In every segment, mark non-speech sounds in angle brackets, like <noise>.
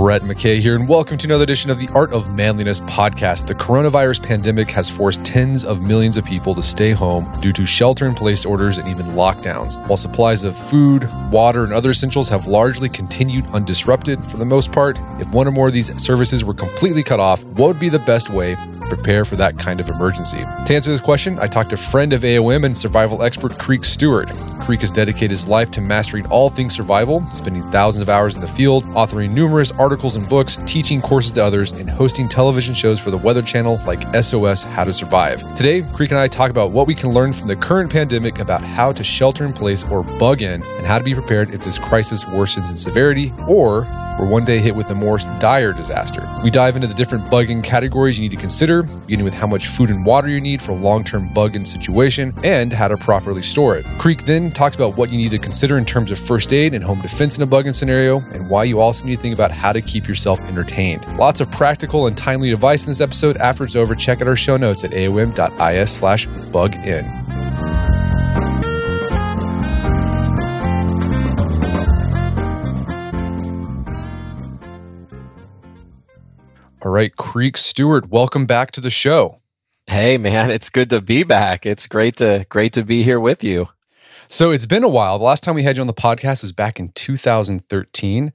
Brett McKay here, and welcome to another edition of the Art of Manliness podcast. The coronavirus pandemic has forced tens of millions of people to stay home due to shelter in place orders and even lockdowns. While supplies of food, water, and other essentials have largely continued undisrupted for the most part, if one or more of these services were completely cut off, what would be the best way to prepare for that kind of emergency? To answer this question, I talked to friend of AOM and survival expert Creek Stewart. Creek has dedicated his life to mastering all things survival, spending thousands of hours in the field, authoring numerous articles and books, teaching courses to others, and hosting television shows for the Weather Channel like SOS How to Survive. Today, Creek and I talk about what we can learn from the current pandemic about how to shelter in place or bug in, and how to be prepared if this crisis worsens in severity or we're one day hit with a more dire disaster. We dive into the different bug-in categories you need to consider, beginning with how much food and water you need for a long term bug in situation and how to properly store it. Creek then talks about what you need to consider in terms of first aid and home defense in a bug in scenario, and why you also need to think about how to keep yourself entertained. Lots of practical and timely advice in this episode. After it's over, check out our show notes at aom.is slash bug in. All right, Creek Stewart, welcome back to the show. Hey man, it's good to be back. It's great to great to be here with you. So it's been a while. The last time we had you on the podcast is back in 2013.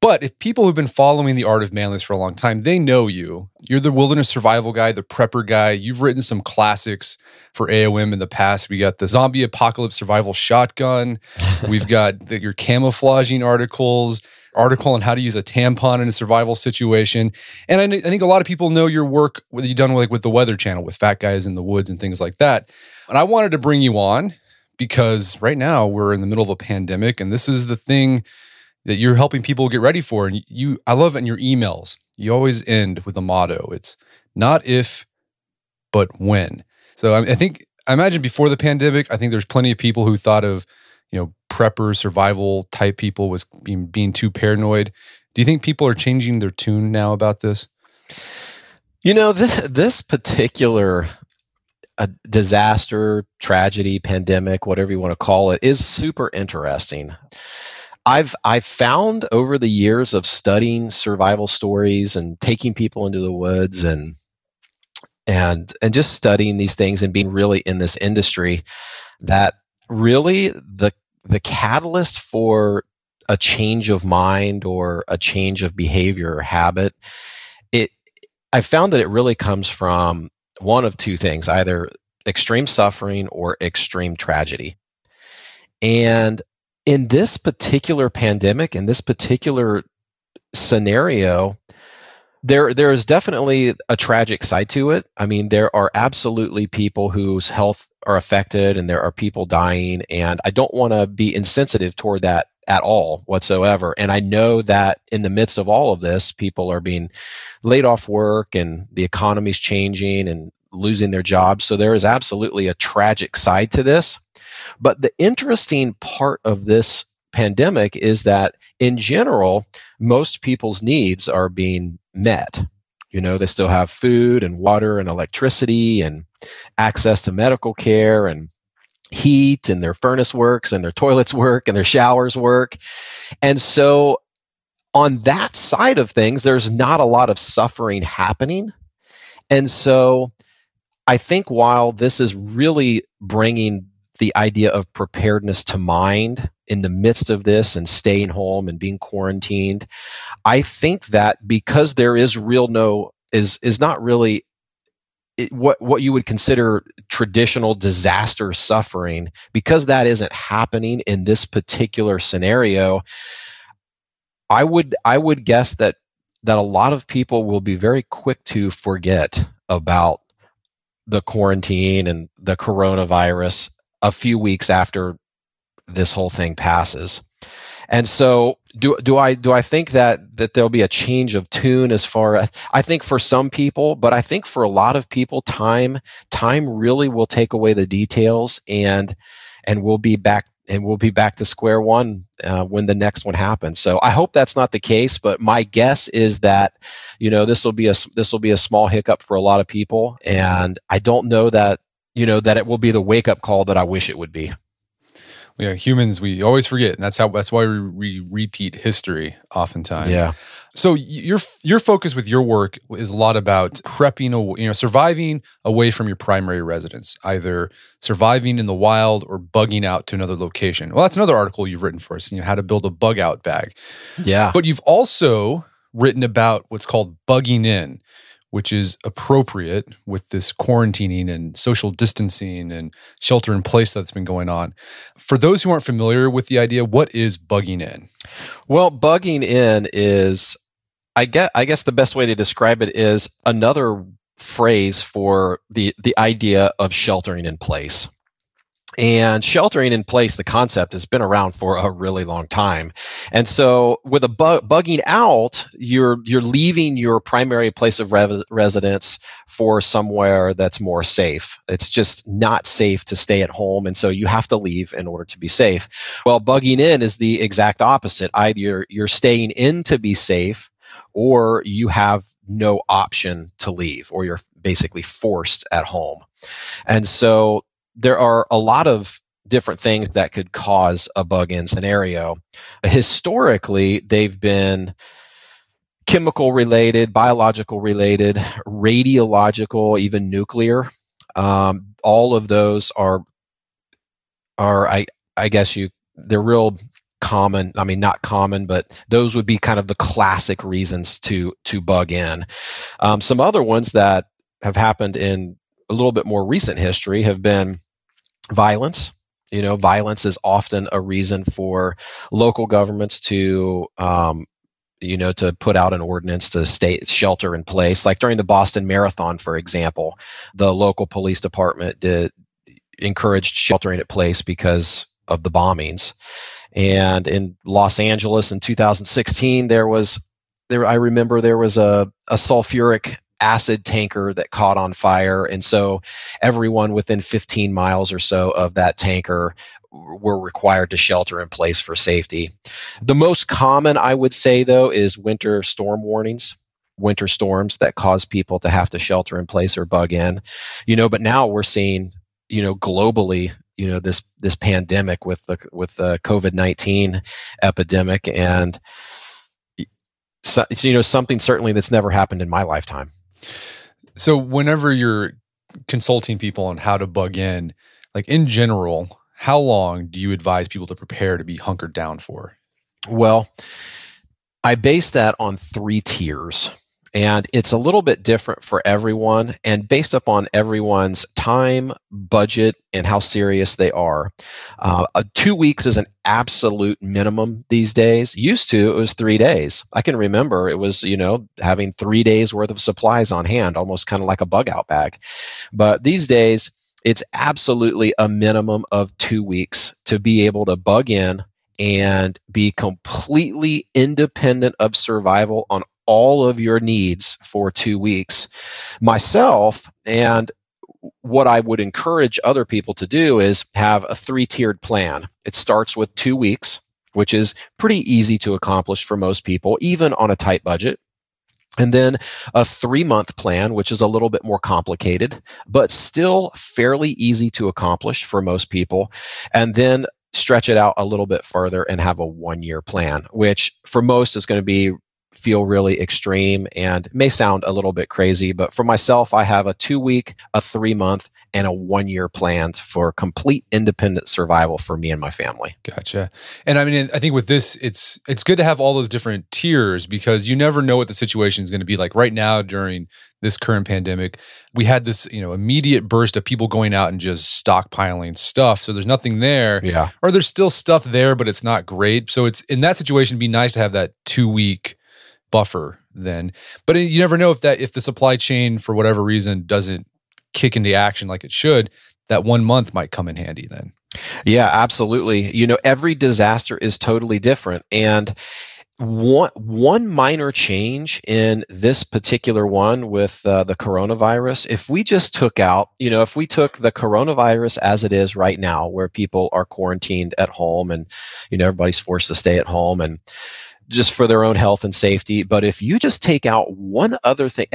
But if people who've been following the art of manliness for a long time, they know you. You're the wilderness survival guy, the prepper guy. You've written some classics for AOM in the past. We got the zombie apocalypse survival shotgun. <laughs> We've got the, your camouflaging articles article on how to use a tampon in a survival situation. And I, I, think a lot of people know your work that you've done with, like with the Weather Channel with Fat Guys in the Woods and things like that. And I wanted to bring you on because right now we're in the middle of a pandemic, and this is the thing that you're helping people get ready for. And you, I love in your emails. You always end with a motto. It's not if, but when. So I, I think I imagine before the pandemic, I think there's plenty of people who thought of you know prepper survival type people was being, being too paranoid. Do you think people are changing their tune now about this? You know this this particular uh, disaster tragedy pandemic whatever you want to call it is super interesting. I've I've found over the years of studying survival stories and taking people into the woods and and and just studying these things and being really in this industry that really the the catalyst for a change of mind or a change of behavior or habit it i found that it really comes from one of two things either extreme suffering or extreme tragedy. And in this particular pandemic in this particular scenario there there is definitely a tragic side to it. I mean, there are absolutely people whose health are affected and there are people dying and I don't want to be insensitive toward that at all whatsoever. And I know that in the midst of all of this, people are being laid off work and the economy's changing and losing their jobs. So there is absolutely a tragic side to this. But the interesting part of this pandemic is that in general, most people's needs are being met. You know, they still have food and water and electricity and access to medical care and heat and their furnace works and their toilets work and their showers work. And so on that side of things, there's not a lot of suffering happening. And so I think while this is really bringing the idea of preparedness to mind in the midst of this and staying home and being quarantined i think that because there is real no is is not really it, what what you would consider traditional disaster suffering because that isn't happening in this particular scenario i would i would guess that that a lot of people will be very quick to forget about the quarantine and the coronavirus a few weeks after this whole thing passes. And so do do I do I think that that there'll be a change of tune as far as I think for some people, but I think for a lot of people time time really will take away the details and and we'll be back and we'll be back to square one uh, when the next one happens. So I hope that's not the case, but my guess is that you know this will be a this will be a small hiccup for a lot of people, and I don't know that you know that it will be the wake up call that I wish it would be. know, humans we always forget, and that's how that's why we, we repeat history oftentimes. Yeah. So your your focus with your work is a lot about prepping, you know, surviving away from your primary residence, either surviving in the wild or bugging out to another location. Well, that's another article you've written for us, you know, how to build a bug out bag. Yeah. But you've also written about what's called bugging in, which is appropriate with this quarantining and social distancing and shelter in place that's been going on. For those who aren't familiar with the idea, what is bugging in? Well, bugging in is I get I guess the best way to describe it is another phrase for the the idea of sheltering in place. And sheltering in place, the concept has been around for a really long time. And so, with a bu- bugging out, you're you're leaving your primary place of re- residence for somewhere that's more safe. It's just not safe to stay at home, and so you have to leave in order to be safe. Well, bugging in is the exact opposite. Either you're staying in to be safe, or you have no option to leave, or you're basically forced at home. And so there are a lot of different things that could cause a bug in scenario. Historically, they've been chemical related, biological related, radiological, even nuclear. Um, all of those are are I I guess you they're real common i mean not common but those would be kind of the classic reasons to to bug in um, some other ones that have happened in a little bit more recent history have been violence you know violence is often a reason for local governments to um, you know to put out an ordinance to state shelter in place like during the boston marathon for example the local police department did encouraged sheltering in place because of the bombings and in Los Angeles in 2016, there was there. I remember there was a, a sulfuric acid tanker that caught on fire, and so everyone within 15 miles or so of that tanker were required to shelter in place for safety. The most common, I would say, though, is winter storm warnings winter storms that cause people to have to shelter in place or bug in you know but now we're seeing you know globally you know this this pandemic with the with the COVID nineteen epidemic, and so, you know something certainly that's never happened in my lifetime. So whenever you're consulting people on how to bug in, like in general, how long do you advise people to prepare to be hunkered down for? Well, I base that on three tiers and it's a little bit different for everyone and based upon everyone's time budget and how serious they are. Uh, two weeks is an absolute minimum these days. Used to it was three days. I can remember it was you know having three days worth of supplies on hand almost kind of like a bug out bag. But these days it's absolutely a minimum of two weeks to be able to bug in and be completely independent of survival on all of your needs for two weeks. Myself, and what I would encourage other people to do is have a three tiered plan. It starts with two weeks, which is pretty easy to accomplish for most people, even on a tight budget. And then a three month plan, which is a little bit more complicated, but still fairly easy to accomplish for most people. And then stretch it out a little bit further and have a one year plan, which for most is going to be feel really extreme and may sound a little bit crazy, but for myself, I have a two week, a three month, and a one year plan for complete independent survival for me and my family. Gotcha. And I mean, I think with this, it's it's good to have all those different tiers because you never know what the situation is going to be like. Right now, during this current pandemic, we had this you know immediate burst of people going out and just stockpiling stuff. So there's nothing there, yeah, or there's still stuff there, but it's not great. So it's in that situation, be nice to have that two week buffer then. But you never know if that if the supply chain for whatever reason doesn't kick into action like it should, that one month might come in handy then. Yeah, absolutely. You know, every disaster is totally different and one one minor change in this particular one with uh, the coronavirus if we just took out you know if we took the coronavirus as it is right now where people are quarantined at home and you know everybody's forced to stay at home and just for their own health and safety. But if you just take out one other thing,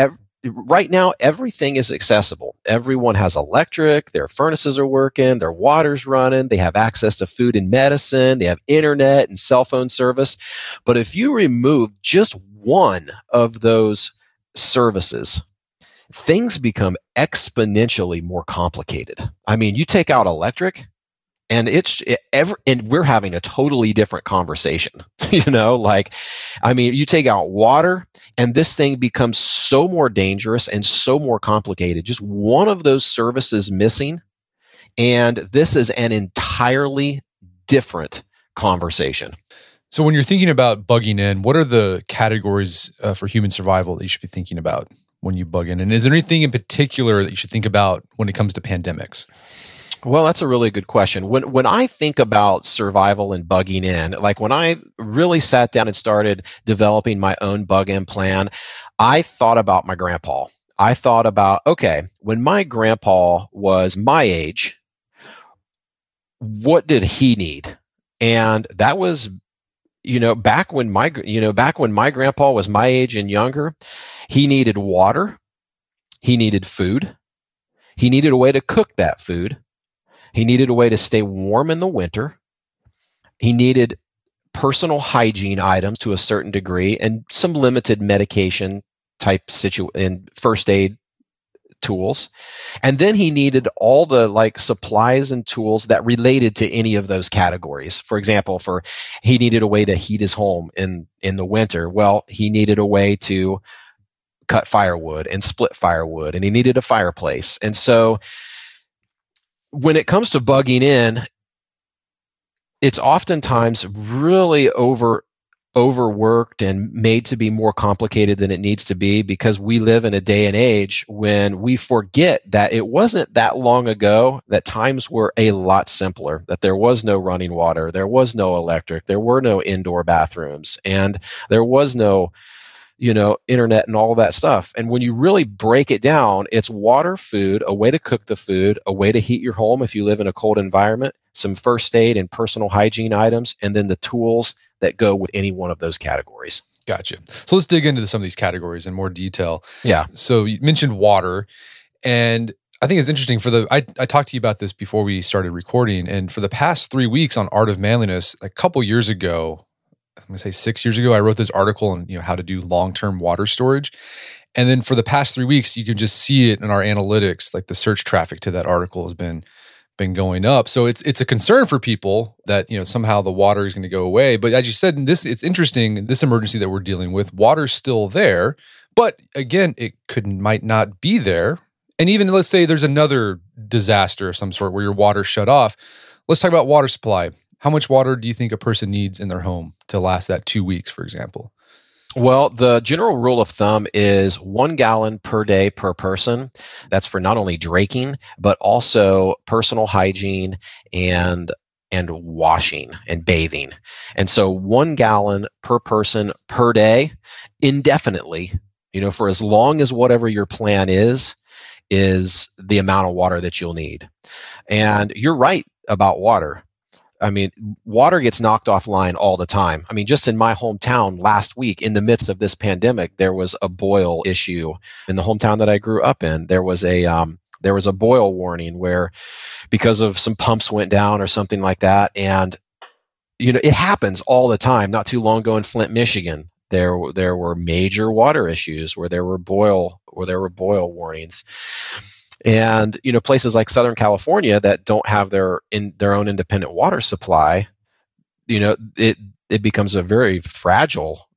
right now everything is accessible. Everyone has electric, their furnaces are working, their water's running, they have access to food and medicine, they have internet and cell phone service. But if you remove just one of those services, things become exponentially more complicated. I mean, you take out electric, and it's it, ever and we're having a totally different conversation <laughs> you know like i mean you take out water and this thing becomes so more dangerous and so more complicated. Just one of those services missing. And this is an entirely different conversation. So when you're thinking about bugging in what are the categories uh, for human survival that you should be thinking about when you bug in? And is there anything in particular that you should think about when it comes to pandemics well, that's a really good question. When when I think about survival and bugging in, like when I really sat down and started developing my own bug in plan, I thought about my grandpa. I thought about, okay, when my grandpa was my age, what did he need? And that was you know back when my you know back when my grandpa was my age and younger, he needed water, he needed food, he needed a way to cook that food he needed a way to stay warm in the winter. He needed personal hygiene items to a certain degree and some limited medication type situ and first aid tools. And then he needed all the like supplies and tools that related to any of those categories. For example, for he needed a way to heat his home in in the winter. Well, he needed a way to cut firewood and split firewood and he needed a fireplace. And so when it comes to bugging in, it's oftentimes really over overworked and made to be more complicated than it needs to be because we live in a day and age when we forget that it wasn't that long ago that times were a lot simpler that there was no running water there was no electric there were no indoor bathrooms and there was no you know, internet and all that stuff. And when you really break it down, it's water, food, a way to cook the food, a way to heat your home if you live in a cold environment, some first aid and personal hygiene items, and then the tools that go with any one of those categories. Gotcha. So let's dig into some of these categories in more detail. Yeah. So you mentioned water, and I think it's interesting for the I, I talked to you about this before we started recording, and for the past three weeks on Art of Manliness, a couple years ago, I'm gonna say six years ago, I wrote this article on you know how to do long term water storage. And then for the past three weeks, you can just see it in our analytics, like the search traffic to that article has been been going up. So it's it's a concern for people that you know somehow the water is going to go away. But as you said, this it's interesting. This emergency that we're dealing with, water's still there, but again, it could might not be there. And even let's say there's another disaster of some sort where your water shut off. Let's talk about water supply. How much water do you think a person needs in their home to last that two weeks, for example? Well, the general rule of thumb is one gallon per day per person. That's for not only drinking, but also personal hygiene and and washing and bathing. And so one gallon per person per day indefinitely, you know, for as long as whatever your plan is, is the amount of water that you'll need. And you're right about water. I mean, water gets knocked offline all the time. I mean, just in my hometown last week, in the midst of this pandemic, there was a boil issue in the hometown that I grew up in. There was a um, there was a boil warning where, because of some pumps went down or something like that, and you know it happens all the time. Not too long ago in Flint, Michigan, there there were major water issues where there were boil where there were boil warnings and you know places like southern california that don't have their in their own independent water supply you know it it becomes a very fragile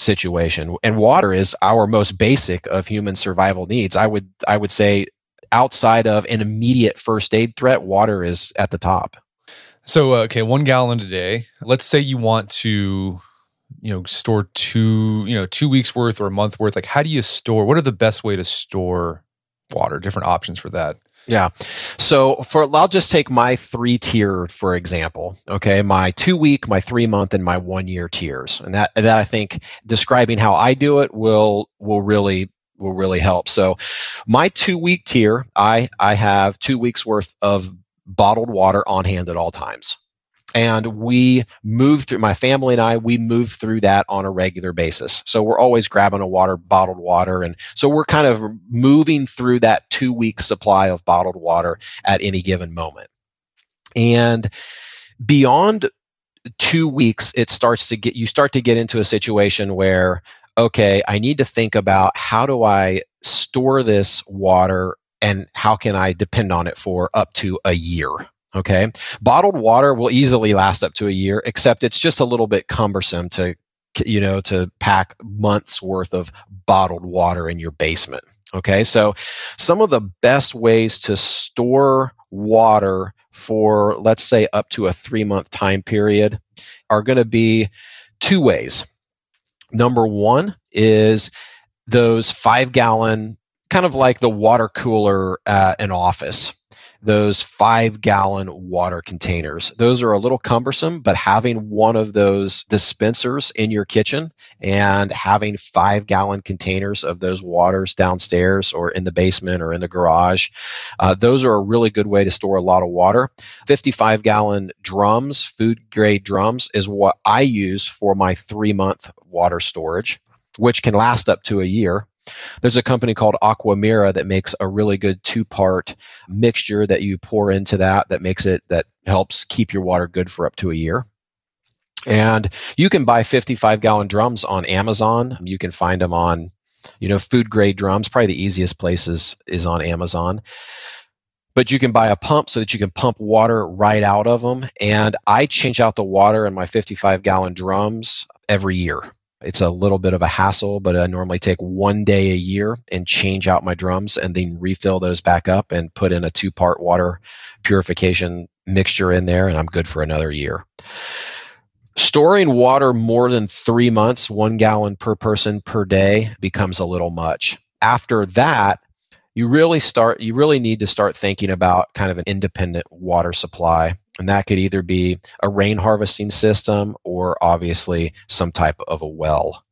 situation. And water is our most basic of human survival needs. I would i would say outside of an immediate first aid threat water is at the top. So uh, okay one gallon a day. Let's say you want to you know store two you know two weeks worth or a month worth. Like how do you store what are the best way to store water, different options for that. Yeah. So for I'll just take my three tier for example. Okay, my two week, my three month, and my one year tiers, and that that I think describing how I do it will will really will really help. So my two week tier, I I have two weeks worth of bottled water on hand at all times. And we move through my family and I we move through that on a regular basis. So we're always grabbing a water bottled water and so we're kind of moving through that 2 week supply of bottled water at any given moment. And beyond 2 weeks it starts to get you start to get into a situation where okay, I need to think about how do I store this water and how can I depend on it for up to a year? Okay. Bottled water will easily last up to a year, except it's just a little bit cumbersome to, you know, to pack months worth of bottled water in your basement. Okay. So some of the best ways to store water for, let's say, up to a three month time period are going to be two ways. Number one is those five gallon, kind of like the water cooler at an office those five gallon water containers. Those are a little cumbersome, but having one of those dispensers in your kitchen and having five gallon containers of those waters downstairs or in the basement or in the garage, uh, those are a really good way to store a lot of water. 55 gallon drums, food grade drums, is what I use for my three month water storage, which can last up to a year. There's a company called Aquamira that makes a really good two part mixture that you pour into that that makes it that helps keep your water good for up to a year. And you can buy 55 gallon drums on Amazon. You can find them on, you know, food grade drums. Probably the easiest place is, is on Amazon. But you can buy a pump so that you can pump water right out of them. And I change out the water in my 55 gallon drums every year. It's a little bit of a hassle, but I normally take one day a year and change out my drums and then refill those back up and put in a two part water purification mixture in there, and I'm good for another year. Storing water more than three months, one gallon per person per day, becomes a little much. After that, you really start you really need to start thinking about kind of an independent water supply. And that could either be a rain harvesting system or obviously some type of a well.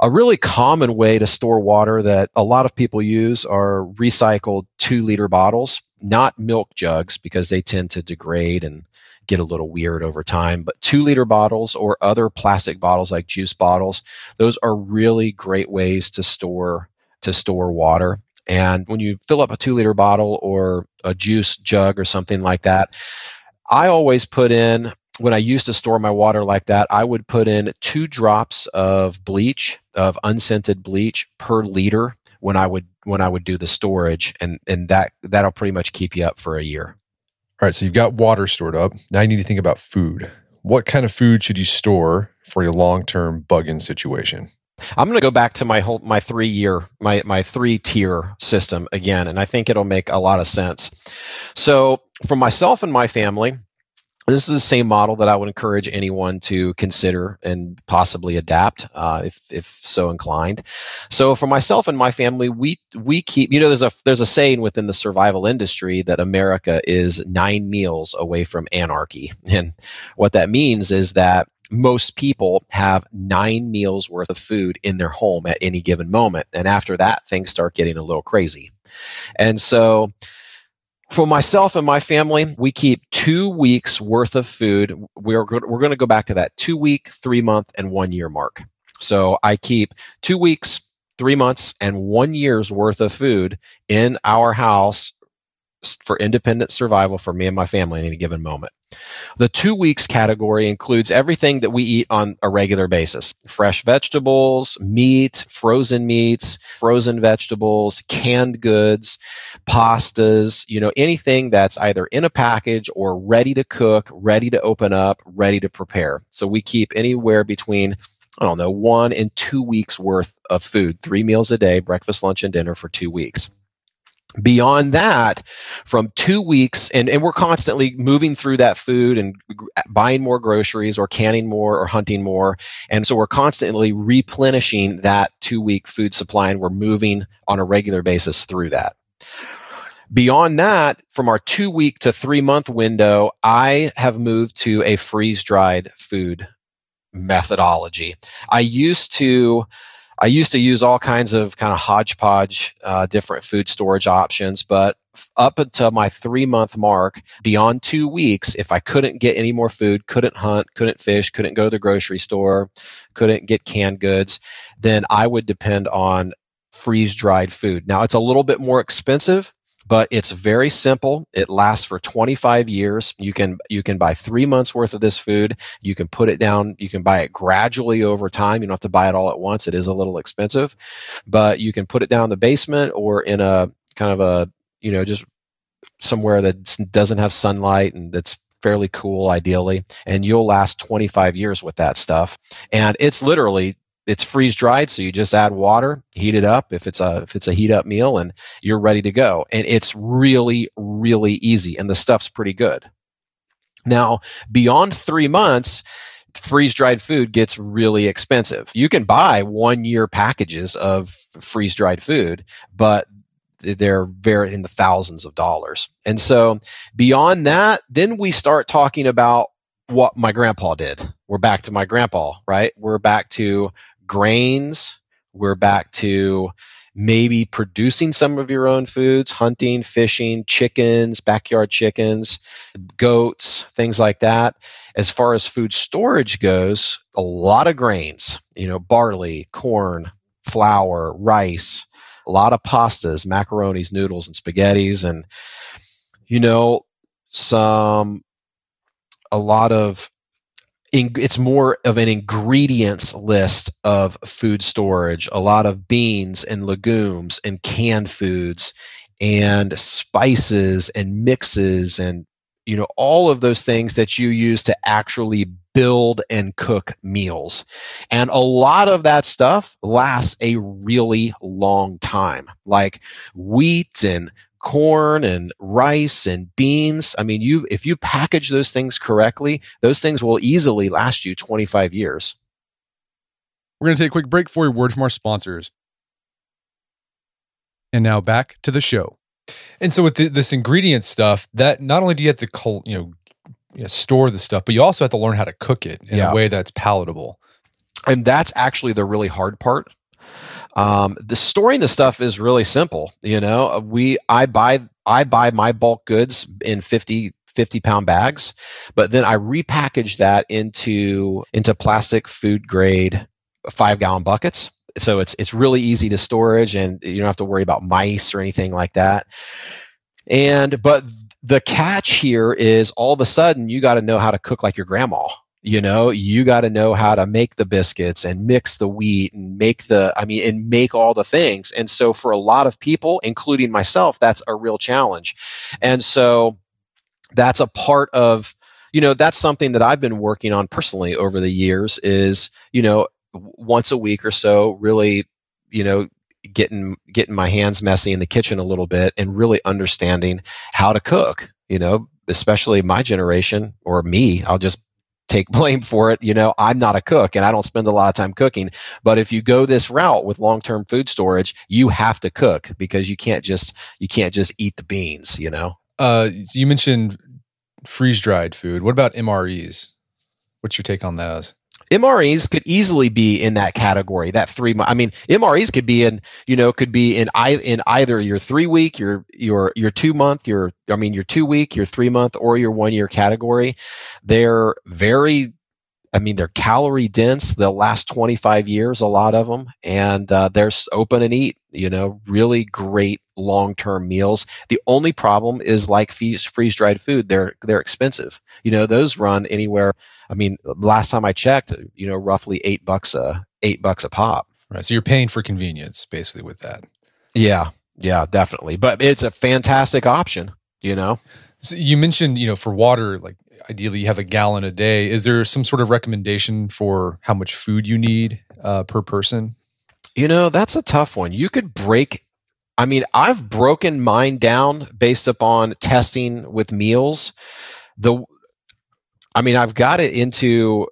A really common way to store water that a lot of people use are recycled two liter bottles not milk jugs because they tend to degrade and get a little weird over time but two liter bottles or other plastic bottles like juice bottles. Those are really great ways to store to store water and when you fill up a two liter bottle or a juice jug or something like that, I always put in, when I used to store my water like that, I would put in two drops of bleach, of unscented bleach per liter when I would when I would do the storage and and that that'll pretty much keep you up for a year. All right, so you've got water stored up. Now you need to think about food. What kind of food should you store for a long-term bug-in situation? I'm going to go back to my whole my three year my my three tier system again, and I think it'll make a lot of sense. So for myself and my family, this is the same model that I would encourage anyone to consider and possibly adapt uh, if if so inclined. So for myself and my family, we we keep you know there's a there's a saying within the survival industry that America is nine meals away from anarchy, <laughs> and what that means is that most people have nine meals worth of food in their home at any given moment. And after that, things start getting a little crazy. And so, for myself and my family, we keep two weeks worth of food. We're, we're going to go back to that two week, three month, and one year mark. So I keep two weeks, three months, and one year's worth of food in our house for independent survival for me and my family in any given moment. The two weeks category includes everything that we eat on a regular basis fresh vegetables, meat, frozen meats, frozen vegetables, canned goods, pastas, you know, anything that's either in a package or ready to cook, ready to open up, ready to prepare. So we keep anywhere between I don't know, one and two weeks worth of food, three meals a day, breakfast, lunch, and dinner for two weeks beyond that from two weeks and, and we're constantly moving through that food and buying more groceries or canning more or hunting more. And so we're constantly replenishing that two week food supply and we're moving on a regular basis through that. Beyond that from our two week to three month window i have moved to a freeze dried food methodology. I used to I used to use all kinds of kind of hodgepodge, uh, different food storage options, but up until my three month mark, beyond two weeks, if I couldn't get any more food, couldn't hunt, couldn't fish, couldn't go to the grocery store, couldn't get canned goods, then I would depend on freeze dried food. Now it's a little bit more expensive, but it's very simple. It lasts for 25 years. You can you can buy 3 months worth of this food. You can put it down, you can buy it gradually over time. You don't have to buy it all at once. It is a little expensive, but you can put it down in the basement or in a kind of a, you know, just somewhere that doesn't have sunlight and that's fairly cool ideally and you'll last 25 years with that stuff and it's literally it's freeze dried so you just add water heat it up if it's a if it's a heat up meal and you're ready to go and it's really really easy and the stuff's pretty good now beyond three months freeze dried food gets really expensive you can buy one year packages of freeze dried food but they're very in the thousands of dollars and so beyond that then we start talking about what my grandpa did. We're back to my grandpa, right? We're back to grains. We're back to maybe producing some of your own foods, hunting, fishing, chickens, backyard chickens, goats, things like that. As far as food storage goes, a lot of grains, you know, barley, corn, flour, rice, a lot of pastas, macaronis, noodles, and spaghettis, and, you know, some, a lot of it's more of an ingredients list of food storage a lot of beans and legumes and canned foods and spices and mixes and you know all of those things that you use to actually build and cook meals. And a lot of that stuff lasts a really long time. Like wheat and corn and rice and beans. I mean, you if you package those things correctly, those things will easily last you 25 years. We're going to take a quick break for a word from our sponsors. And now back to the show. And so with the, this ingredient stuff, that not only do you have to you know, you know, store the stuff, but you also have to learn how to cook it in yeah. a way that's palatable. And that's actually the really hard part um, the storing the stuff is really simple. You know, uh, we I buy I buy my bulk goods in 50 50 pound bags, but then I repackage that into into plastic food grade five gallon buckets. So it's it's really easy to storage, and you don't have to worry about mice or anything like that. And but the catch here is all of a sudden you got to know how to cook like your grandma you know you got to know how to make the biscuits and mix the wheat and make the i mean and make all the things. And so for a lot of people including myself that's a real challenge. And so that's a part of you know that's something that i've been working on personally over the years is you know once a week or so really you know getting getting my hands messy in the kitchen a little bit and really understanding how to cook you know especially my generation or me i'll just take <laughs> blame for it. You know, I'm not a cook and I don't spend a lot of time cooking. But if you go this route with long-term food storage, you have to cook because you can't just you can't just eat the beans. You know. Uh, you mentioned freeze dried food. What about MREs? What's your take on those? MREs could easily be in that category. That three. I mean, MREs could be in. You know, could be in I in either your three week, your your your two month, your I mean your two week, your three month, or your one year category. They're very I mean, they're calorie dense. They'll last 25 years, a lot of them, and uh, they're open and eat. You know, really great long term meals. The only problem is like freeze dried food; they're they're expensive. You know, those run anywhere. I mean, last time I checked, you know, roughly eight bucks a eight bucks a pop. Right. So you're paying for convenience, basically, with that. Yeah. Yeah. Definitely. But it's a fantastic option. You know. So you mentioned, you know, for water, like ideally you have a gallon a day. Is there some sort of recommendation for how much food you need uh, per person? You know, that's a tough one. You could break. I mean, I've broken mine down based upon testing with meals. The, I mean, I've got it into.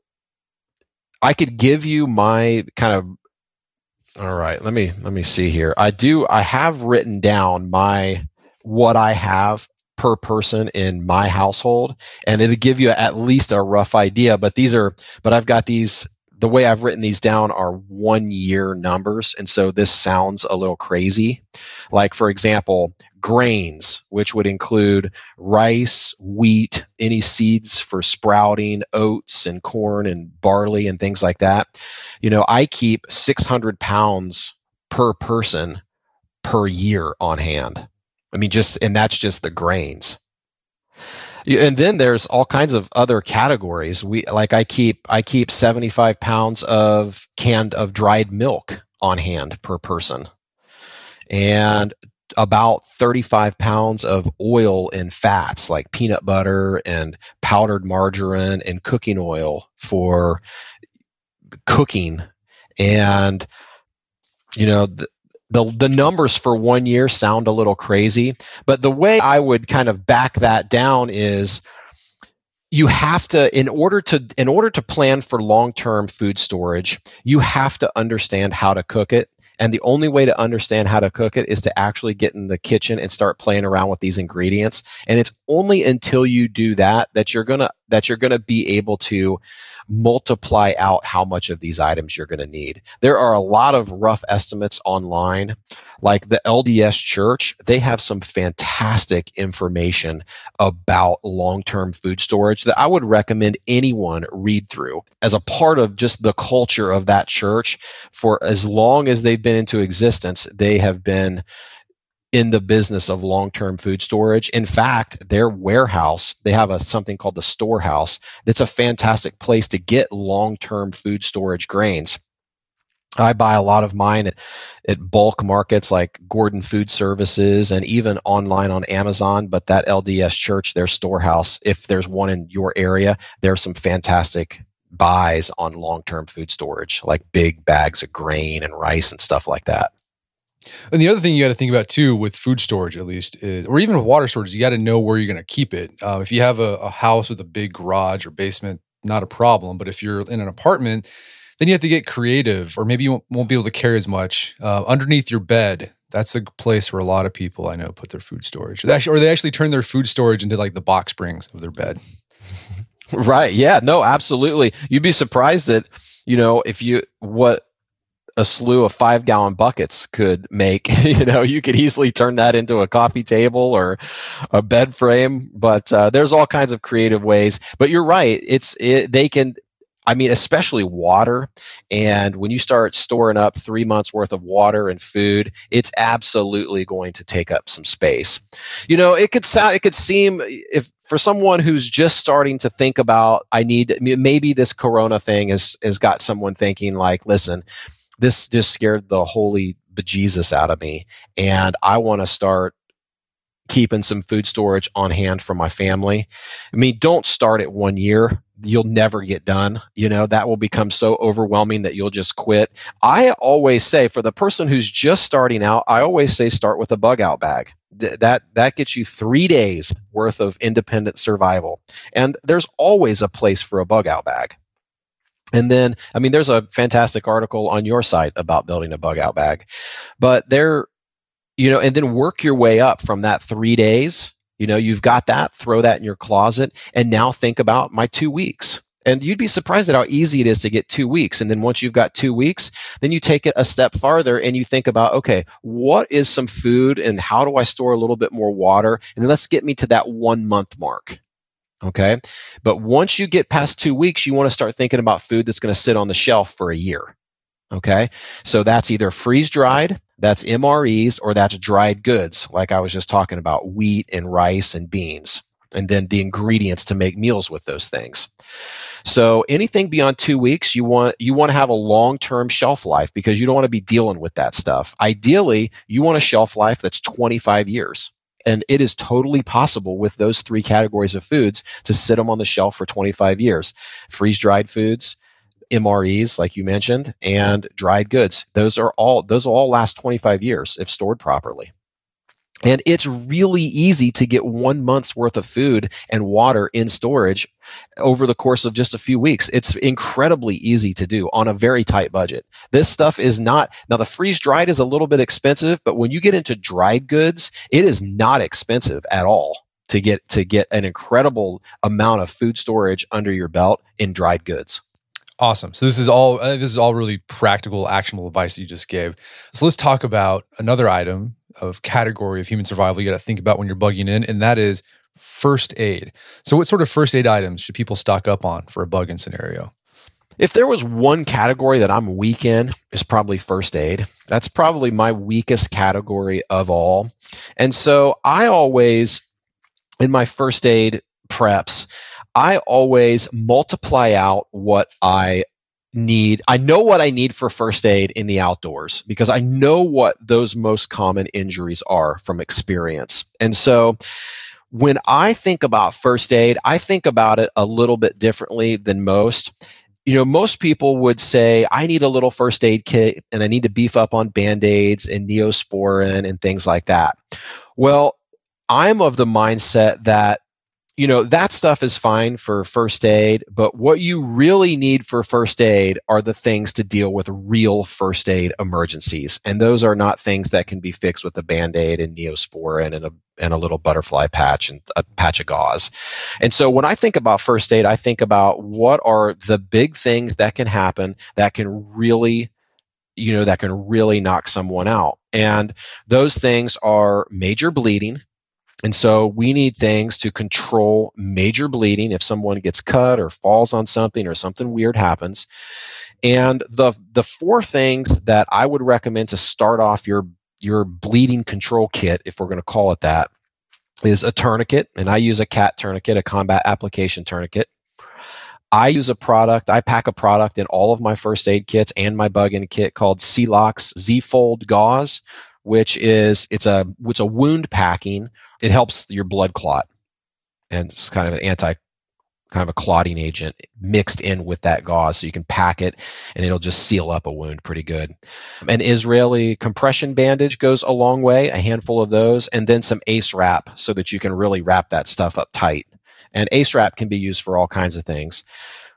I could give you my kind of. All right, let me let me see here. I do. I have written down my what I have per person in my household and it'll give you at least a rough idea but these are but i've got these the way I've written these down are one year numbers. And so this sounds a little crazy. Like, for example, grains, which would include rice, wheat, any seeds for sprouting, oats and corn and barley and things like that. You know, I keep 600 pounds per person per year on hand. I mean, just, and that's just the grains. And then there's all kinds of other categories. We like i keep i keep 75 pounds of canned of dried milk on hand per person. And about 35 pounds of oil and fats like peanut butter and powdered margarine and cooking oil for cooking. And you know the, the the numbers for one year sound a little crazy, but the way I would kind of back that down is you have to in order to in order to plan for long-term food storage, you have to understand how to cook it and the only way to understand how to cook it is to actually get in the kitchen and start playing around with these ingredients. And it's only until you do that that you're going to that you're going to be able to multiply out how much of these items you're going to need. There are a lot of rough estimates online, like the LDS Church, they have some fantastic information about long term food storage that I would recommend anyone read through as a part of just the culture of that church. For as long as they've been into existence, they have been in the business of long-term food storage. In fact, their warehouse, they have a something called the storehouse. That's a fantastic place to get long-term food storage grains. I buy a lot of mine at, at bulk markets like Gordon Food Services and even online on Amazon. But that LDS Church, their storehouse, if there's one in your area, there's some fantastic buys on long term food storage, like big bags of grain and rice and stuff like that. And the other thing you got to think about too, with food storage at least, is or even with water storage, you got to know where you're going to keep it. Uh, if you have a, a, house with a big garage or basement, not a problem. But if you're in an apartment, then you have to get creative, or maybe you won't, won't be able to carry as much uh, underneath your bed. That's a place where a lot of people I know put their food storage. They actually, or they actually turn their food storage into like the box springs of their bed. <laughs> Right. Yeah. No. Absolutely. You'd be surprised that you know if you what a slew of five gallon buckets could make. <laughs> you know, you could easily turn that into a coffee table or a bed frame. But uh, there's all kinds of creative ways. But you're right. It's it, they can. I mean, especially water. And when you start storing up three months worth of water and food, it's absolutely going to take up some space. You know, it could sound, it could seem if for someone who's just starting to think about, I need, maybe this Corona thing has, has got someone thinking like, listen, this just scared the holy bejesus out of me. And I want to start keeping some food storage on hand for my family. I mean, don't start at one year. You'll never get done. You know, that will become so overwhelming that you'll just quit. I always say for the person who's just starting out, I always say start with a bug out bag. Th- that that gets you 3 days worth of independent survival. And there's always a place for a bug out bag. And then, I mean, there's a fantastic article on your site about building a bug out bag, but there, you know, and then work your way up from that three days. You know, you've got that, throw that in your closet, and now think about my two weeks. And you'd be surprised at how easy it is to get two weeks. And then once you've got two weeks, then you take it a step farther and you think about, okay, what is some food and how do I store a little bit more water? And let's get me to that one month mark. Okay. But once you get past two weeks, you want to start thinking about food that's going to sit on the shelf for a year. Okay. So that's either freeze dried, that's MREs, or that's dried goods, like I was just talking about wheat and rice and beans, and then the ingredients to make meals with those things. So anything beyond two weeks, you want you want to have a long term shelf life because you don't want to be dealing with that stuff. Ideally, you want a shelf life that's 25 years. And it is totally possible with those three categories of foods to sit them on the shelf for 25 years. Freeze dried foods, MREs, like you mentioned, and dried goods. Those are all, those will all last 25 years if stored properly. And it's really easy to get one month's worth of food and water in storage over the course of just a few weeks. It's incredibly easy to do on a very tight budget. This stuff is not, now the freeze dried is a little bit expensive, but when you get into dried goods, it is not expensive at all to get, to get an incredible amount of food storage under your belt in dried goods. Awesome. So this is all this is all really practical, actionable advice that you just gave. So let's talk about another item of category of human survival you got to think about when you're bugging in, and that is first aid. So what sort of first aid items should people stock up on for a bug-in scenario? If there was one category that I'm weak in, is probably first aid. That's probably my weakest category of all. And so I always, in my first aid preps, I always multiply out what I need. I know what I need for first aid in the outdoors because I know what those most common injuries are from experience. And so when I think about first aid, I think about it a little bit differently than most. You know, most people would say, I need a little first aid kit and I need to beef up on band aids and neosporin and things like that. Well, I'm of the mindset that you know, that stuff is fine for first aid, but what you really need for first aid are the things to deal with real first aid emergencies. And those are not things that can be fixed with a band aid and neosporin and a, and a little butterfly patch and a patch of gauze. And so when I think about first aid, I think about what are the big things that can happen that can really you know that can really knock someone out and those things are major bleeding and so we need things to control major bleeding if someone gets cut or falls on something or something weird happens. And the the four things that I would recommend to start off your your bleeding control kit, if we're going to call it that, is a tourniquet, and I use a CAT tourniquet, a combat application tourniquet. I use a product, I pack a product in all of my first aid kits and my bug in kit called Celox Z-Fold gauze, which is it's a it's a wound packing. It helps your blood clot, and it's kind of an anti kind of a clotting agent mixed in with that gauze. So you can pack it and it'll just seal up a wound pretty good. An israeli compression bandage goes a long way a handful of those and then some ace wrap so that you can really wrap that stuff up tight. And ace wrap can be used for all kinds of things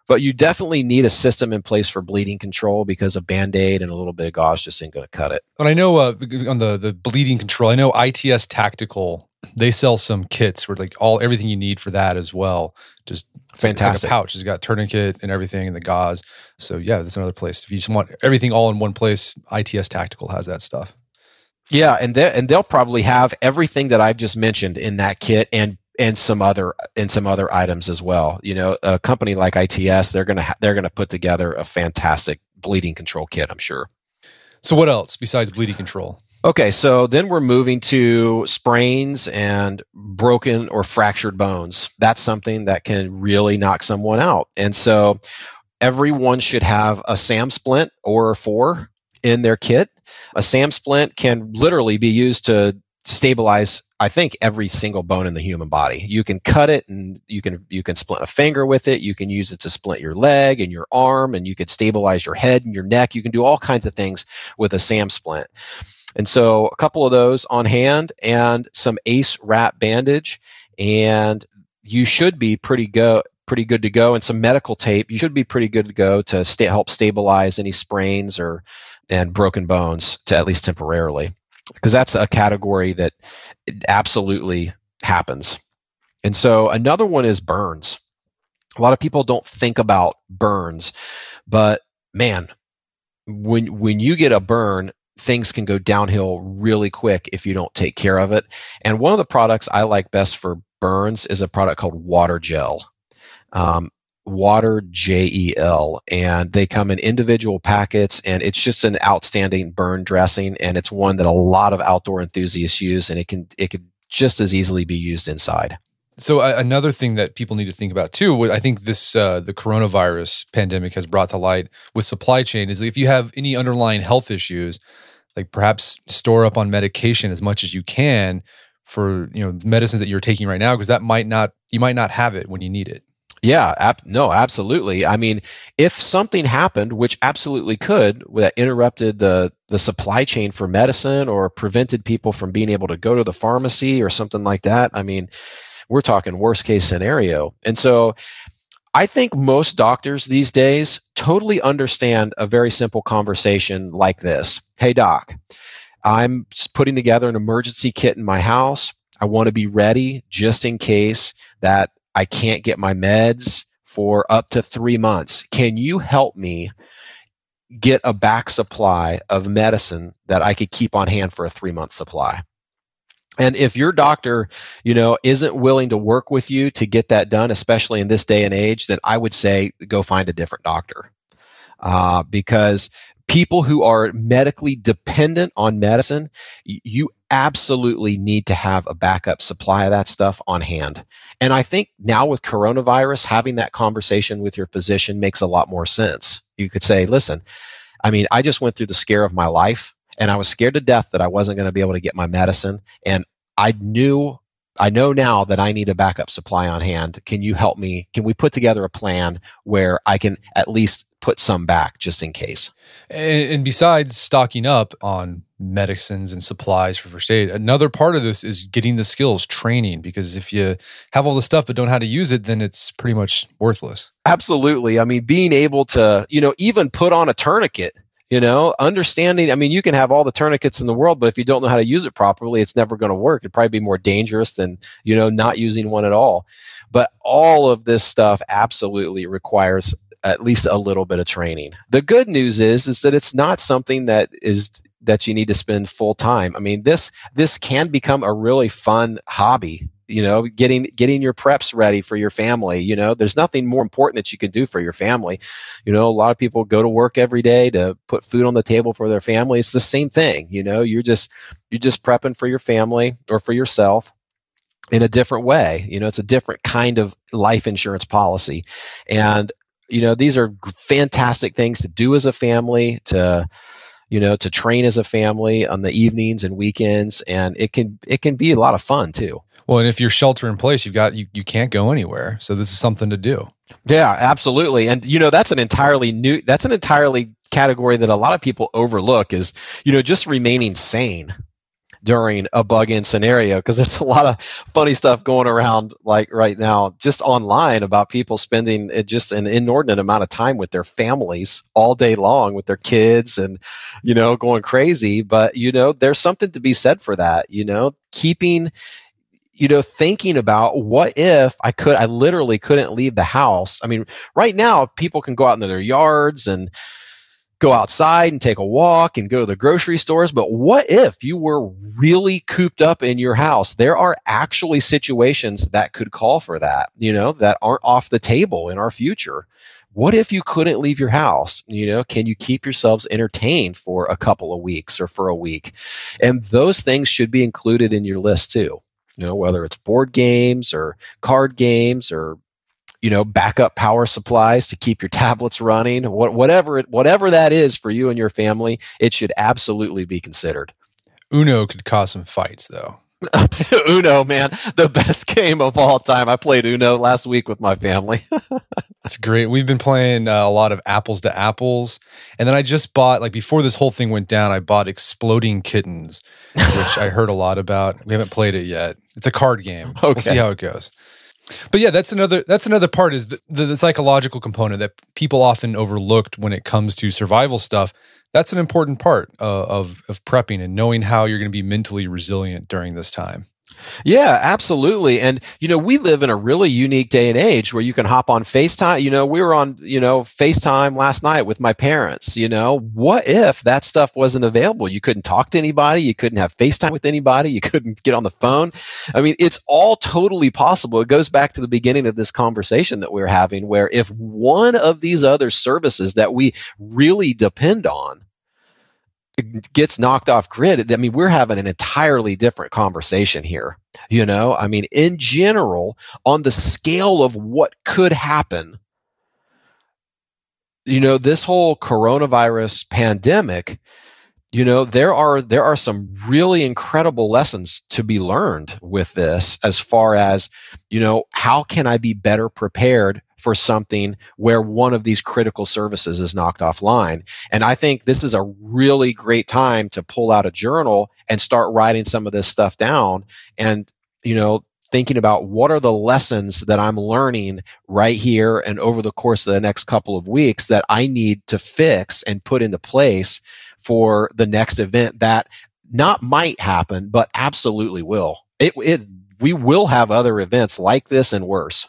but you definitely need a system in place for bleeding control because a band aid and a little bit of gauze just ain't going to cut it. And I know uh, on the the bleeding control, I know ITS Tactical they sell some kits where like all everything you need for that as well. Just fantastic like a pouch. It's got tourniquet and everything and the gauze. So yeah, that's another place. If you just want everything all in one place, ITS Tactical has that stuff. Yeah, and they and they'll probably have everything that I've just mentioned in that kit and and some other and some other items as well. You know, a company like ITS, they're gonna ha- they're gonna put together a fantastic bleeding control kit. I'm sure. So what else besides bleeding control? Okay, so then we're moving to sprains and broken or fractured bones. That's something that can really knock someone out. And so everyone should have a SAM splint or four in their kit. A SAM splint can literally be used to stabilize I think every single bone in the human body. You can cut it and you can you can splint a finger with it. You can use it to splint your leg and your arm and you could stabilize your head and your neck. You can do all kinds of things with a SAM splint. And so a couple of those on hand and some ace wrap bandage and you should be pretty go pretty good to go and some medical tape. You should be pretty good to go to stay, help stabilize any sprains or and broken bones to at least temporarily because that's a category that absolutely happens. And so another one is burns. A lot of people don't think about burns, but man, when when you get a burn, things can go downhill really quick if you don't take care of it. And one of the products I like best for burns is a product called Water-Jel. Um, Water-Jel, and they come in individual packets and it's just an outstanding burn dressing and it's one that a lot of outdoor enthusiasts use and it can it could just as easily be used inside. So uh, another thing that people need to think about too i think this uh, the coronavirus pandemic has brought to light with supply chain is if you have any underlying health issues like perhaps store up on medication as much as you can for you know medicines that you're taking right now because that might not you might not have it when you need it yeah, ab- no, absolutely. I mean, if something happened, which absolutely could, that interrupted the the supply chain for medicine or prevented people from being able to go to the pharmacy or something like that, I mean, we're talking worst case scenario. And so, I think most doctors these days totally understand a very simple conversation like this. Hey, doc, I'm putting together an emergency kit in my house. I want to be ready just in case that I can't get my meds for up to three months. Can you help me get a back supply of medicine that I could keep on hand for a three month supply? And if your doctor, you know, isn't willing to work with you to get that done, especially in this day and age, then I would say go find a different doctor. Uh, because people who are medically dependent on medicine, you absolutely need to have a backup supply of that stuff on hand. And I think now with coronavirus, having that conversation with your physician makes a lot more sense. You could say, listen, I mean, I just went through the scare of my life and I was scared to death that I wasn't going to be able to get my medicine. And I knew I know now that I need a backup supply on hand. Can you help me? Can we put together a plan where I can at least put some back just in case? And, and besides stocking up on medicines and supplies for first aid, another part of this is getting the skills, training, because if you have all the stuff but don't know how to use it, then it's pretty much worthless. Absolutely. I mean, being able to, you know, even put on a tourniquet you know understanding i mean you can have all the tourniquets in the world but if you don't know how to use it properly it's never going to work it'd probably be more dangerous than you know not using one at all but all of this stuff absolutely requires at least a little bit of training. The good news is is that it's not something that is that you need to spend full time. I mean this this can become a really fun hobby you know getting getting your preps ready for your family you know? There's nothing more important that you can do for your family. You know a lot of people go to work every day to put food on the table for their family. It's the same thing you know? You're just you're just prepping for your family or for yourself in a different way. You know it's a different kind of life insurance policy. And you know these are fantastic things to do as a family to you know to train as a family on the evenings and weekends and it can it can be a lot of fun too well, and if you're shelter in place, you've got you you can't go anywhere. So this is something to do. Yeah, absolutely. And you know, that's an entirely new that's an entirely category that a lot of people overlook is, you know, just remaining sane during a bug in scenario because there's a lot of funny stuff going around like right now just online about people spending uh, just an inordinate amount of time with their families all day long with their kids and you know going crazy but you know there's something to be said for that you know keeping you know, thinking about what if I could, I literally couldn't leave the house. I mean, right now people can go out into their yards and go outside and take a walk and go to the grocery stores. But what if you were really cooped up in your house? There are actually situations that could call for that, you know, that aren't off the table in our future. What if you couldn't leave your house? You know, can you keep yourselves entertained for a couple of weeks or for a week? And those things should be included in your list too you know whether it's board games or card games or you know backup power supplies to keep your <laughs> tablets running what, whatever it, whatever that is for you and your family it should absolutely be considered uno could cause some fights though <laughs> Uno, man, the best <laughs> game of all time. I played Uno last week with my family. That's great. We've been playing uh, a lot of apples to apples, and then I just bought like before this whole thing went down. I bought Exploding Kittens, which I heard a lot about. We haven't played it yet. It's a card game. Okay. We'll see how it goes. But yeah, that's another that's another part is the, the, the psychological component that people often overlooked when it comes to survival stuff that's an important part uh, of of prepping and knowing how you're going to be mentally resilient during this time. Yeah, absolutely. And, you know, we live in a really unique day and age where you can hop on FaceTime. You know, we were on, you know, FaceTime last night with my parents. You know, what if that stuff wasn't available? You couldn't talk to anybody. You couldn't have FaceTime with anybody. You <laughs> couldn't get on the phone. I mean, it's all totally possible. It goes back to the beginning of this conversation that we're having, where if one of these other services that we really depend on gets knocked off grid, I mean, we're having an entirely different conversation here. You know, I mean, in general, on the scale of what could happen, you know, this whole coronavirus pandemic, you know, there are there are some really incredible lessons to be learned with this as far as, you know, how can I be better prepared for something where one of these critical services is knocked offline. And I think this is a really great time to pull out a journal and start writing some of this stuff down and, you know, thinking about what are the lessons that I'm learning right here and over the course of the next couple of weeks that I need to fix and put into place for the next event that not might happen, but absolutely will. It, it we will have other events like this and worse.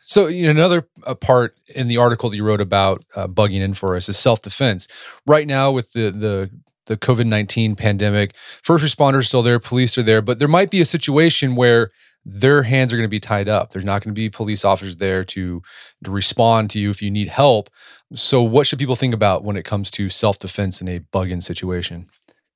So you know, another uh, part in the article that you wrote about uh, bugging in for us is self defense. Right now, with the the the COVID nineteen pandemic, first responders still there, police are there, but there might be a situation where their hands are going to be tied up. There's not going to be police officers there to, to respond to you if you need help. So, what should people think about when it comes to self defense in a bug in situation?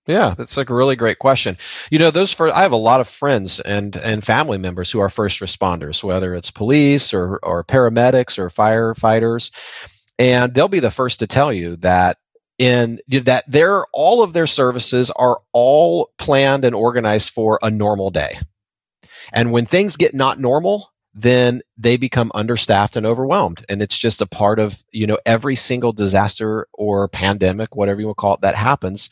Yeah, that's like a really great question. You know, those for I have a lot of friends and and family members who are first responders, whether it's police or or paramedics or firefighters, and they'll be the first to tell you that in that their all of their services are all planned and organized for a normal day. And when things get not normal, then they become understaffed and overwhelmed. And it's just a part of, you know, every single disaster or pandemic, whatever you want to call it, that happens.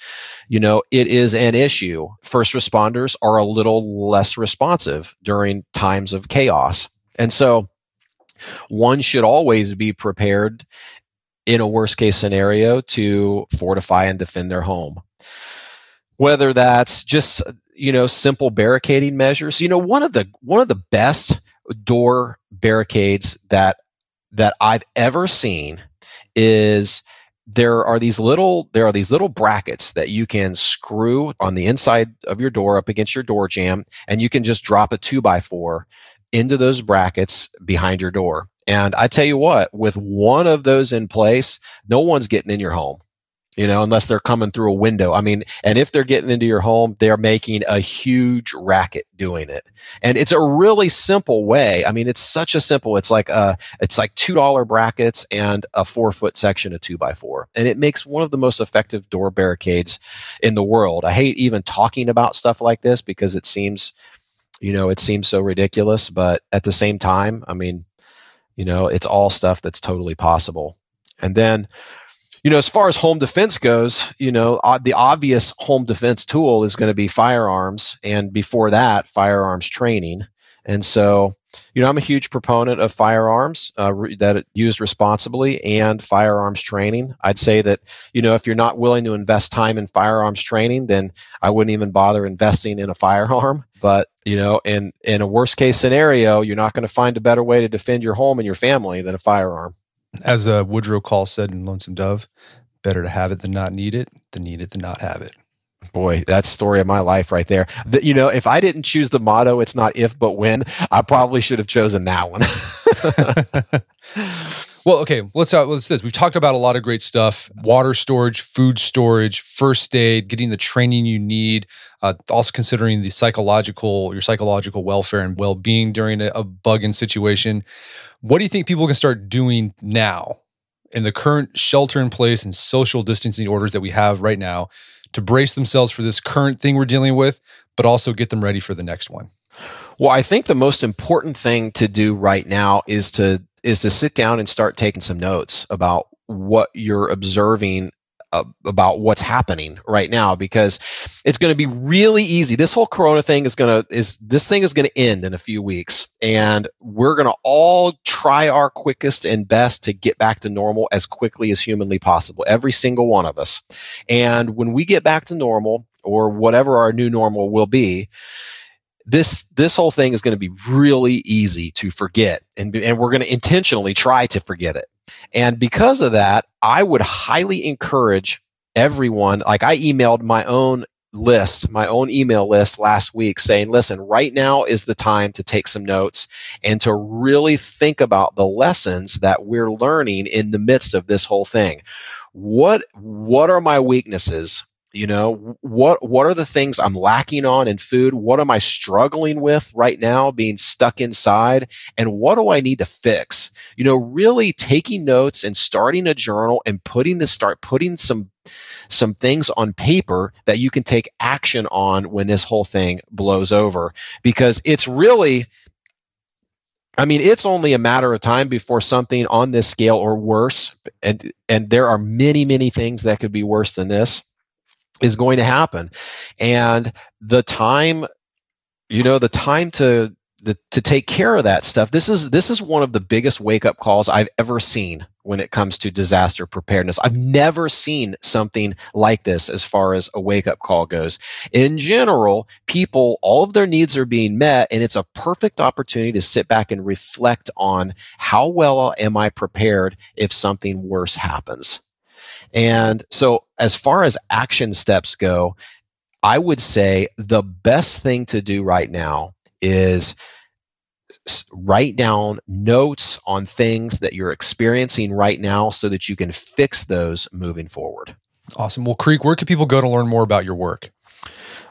You know, it is an issue. First responders are a little less responsive during times of chaos. And so one should always be prepared in a worst case scenario to fortify and defend their home. Whether that's just, you know, simple barricading measures. You know, one of the one of the best door barricades that that I've ever seen is there are these little there are these little brackets that you can screw on the inside of your door up against your door jamb and you can just drop a two by four into those brackets behind your door and i tell you what with one of those in place no one's getting in your home you know, unless they're coming through a window. I mean, and if they're getting into your home, they're making a huge racket doing it. And it's a really simple way. I mean, it's such a simple, it's like a, it's like $2 brackets and a four foot section of two by four. And it makes one of the most effective door barricades in the world. I hate even talking about stuff like this because it seems, you know, it seems so ridiculous, but at the same time, I mean, you know, it's all stuff that's totally possible. And then you know, as far as home defense goes, you know, the obvious home defense tool is going to be firearms, and before that, firearms training. And so, you know, I'm a huge proponent of firearms uh, re- that used responsibly and firearms training. I'd say that, you know, if you're not willing to invest time in firearms training, then I wouldn't even bother investing in a firearm. But, you know, in, in a worst case scenario, you're not going to find a better way to defend your home and your family than a firearm. As uh, Woodrow Call said in Lonesome Dove, better to have it than not need it, than need it than not have it. Boy, that's story of my life right there. The, you know, if I didn't choose the motto, it's not if but when, I probably should have chosen that one. <laughs> <laughs> well, okay, let's uh, let's this. We've talked about a lot of great stuff: water storage, food storage, first aid, getting the training you need. Uh, also considering the psychological, your psychological welfare and well being during a, a bug in situation. What do you think people can start doing now in the current shelter in place and social distancing orders that we have right now to brace themselves for this current thing we're dealing with, but also get them ready for the next one? Well, I think the most important thing to do right now is to is to sit down and start taking some notes about what you're observing about what's happening right now because it's going to be really easy. This whole corona thing is going to is this thing is going to end in a few weeks and we're going to all try our quickest and best to get back to normal as quickly as humanly possible. Every single one of us. And when we get back to normal or whatever our new normal will be, this this whole thing is going to be really easy to forget and and we're going to intentionally try to forget it and because of that, I would highly encourage everyone, like I emailed my own list, my own email list last week saying, listen, right now is the time to take some notes and to really think about the lessons that we're learning in the midst of this whole thing. What, what are my weaknesses? You know what what are the things i'm lacking on in food? What am i struggling with right now being stuck inside? And what do i need to fix? You know really taking notes and starting a journal and putting to start putting some some things on paper that you can take action on when this whole thing blows over. Because it's really I mean, it's only a matter of time before something on this scale or worse, and and there are many, many things that could be worse than this is going to happen. And the time, you know, the time to the, to take care of that stuff. This is this is one of the biggest wake up calls I've ever seen when it comes to disaster preparedness. I've never seen something like this as far as a wake up call goes. In general, people all of their needs are being met and it's a perfect opportunity to sit back and reflect on how well am I prepared if something worse happens. And so as far as action steps go, I would say the best thing to do right now is write down notes on things that you're experiencing right now so that you can fix those moving forward. Awesome. Well, Creek, where can people go to learn more about your work?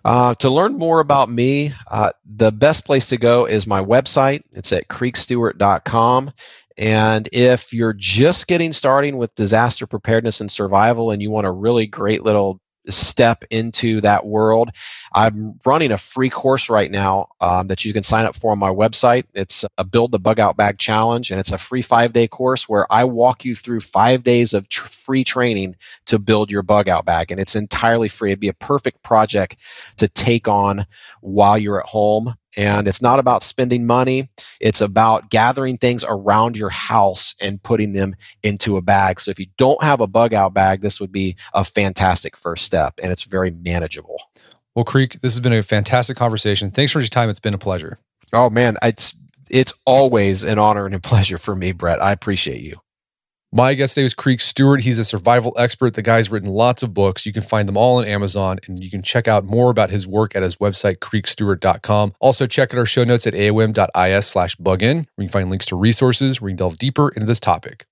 Uh, to learn more about me, uh, the best place to go is my website. It's at creekstewart.com. And if you're just getting starting with disaster preparedness and survival and you want a really great little step into that world. I'm running a free course right now um, that you can sign up for on my website. It's a Build the Bug Out Bag Challenge, and it's a free five day course where I walk you through five days of tr- free training to build your bug out bag. And it's entirely free. It'd be a perfect project to take on while you're at home and it's not about spending money. It's about gathering things around your house and putting them into a bag. So if you don't have a bug out bag, this would be a fantastic first step and it's very manageable. Well, Creek, this has been a fantastic conversation. Thanks for your time. It's been a pleasure. Oh man, it's it's always an honor and a pleasure for me, Brett. I appreciate you. My guest today was Creek Stewart. He's a survival expert. The guy's written lots of books. You can find them all on Amazon, and you can check out more about his work at his website, creekstewart.com. Also, check out our show notes at aom.is slash bugin, where you can find links to resources where you can delve deeper into this topic.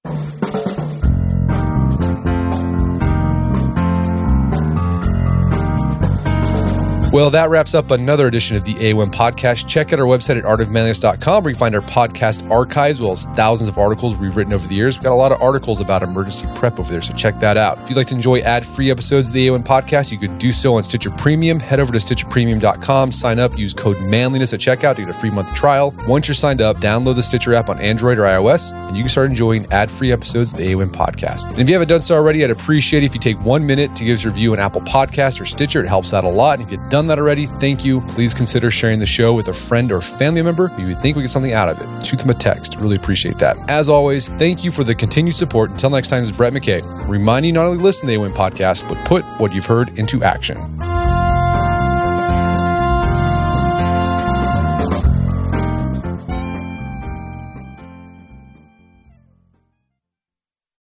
Well, that wraps up another edition of the AOM podcast. Check out our website at artofmanliness.com where you find our podcast archives, as well as thousands of articles we've written over the years. We've got a lot of articles about emergency prep over there, so check that out. If you'd like to enjoy ad free episodes of the AOM podcast, you could do so on Stitcher Premium. Head over to StitcherPremium.com, sign up, use code manliness at checkout to get a free month trial. Once you're signed up, download the Stitcher app on Android or iOS, and you can start enjoying ad free episodes of the AOM podcast. And if you haven't done so already, I'd appreciate it if you take one minute to give us a review on Apple Podcast or Stitcher. It helps out a lot. And if you've done that already, thank you. Please consider sharing the show with a friend or family member who you think would get something out of it. Shoot them a text. Really appreciate that. As always, thank you for the continued support. Until next time, is Brett McKay, reminding you not only listen to the AOM podcast, but put what you've heard into action.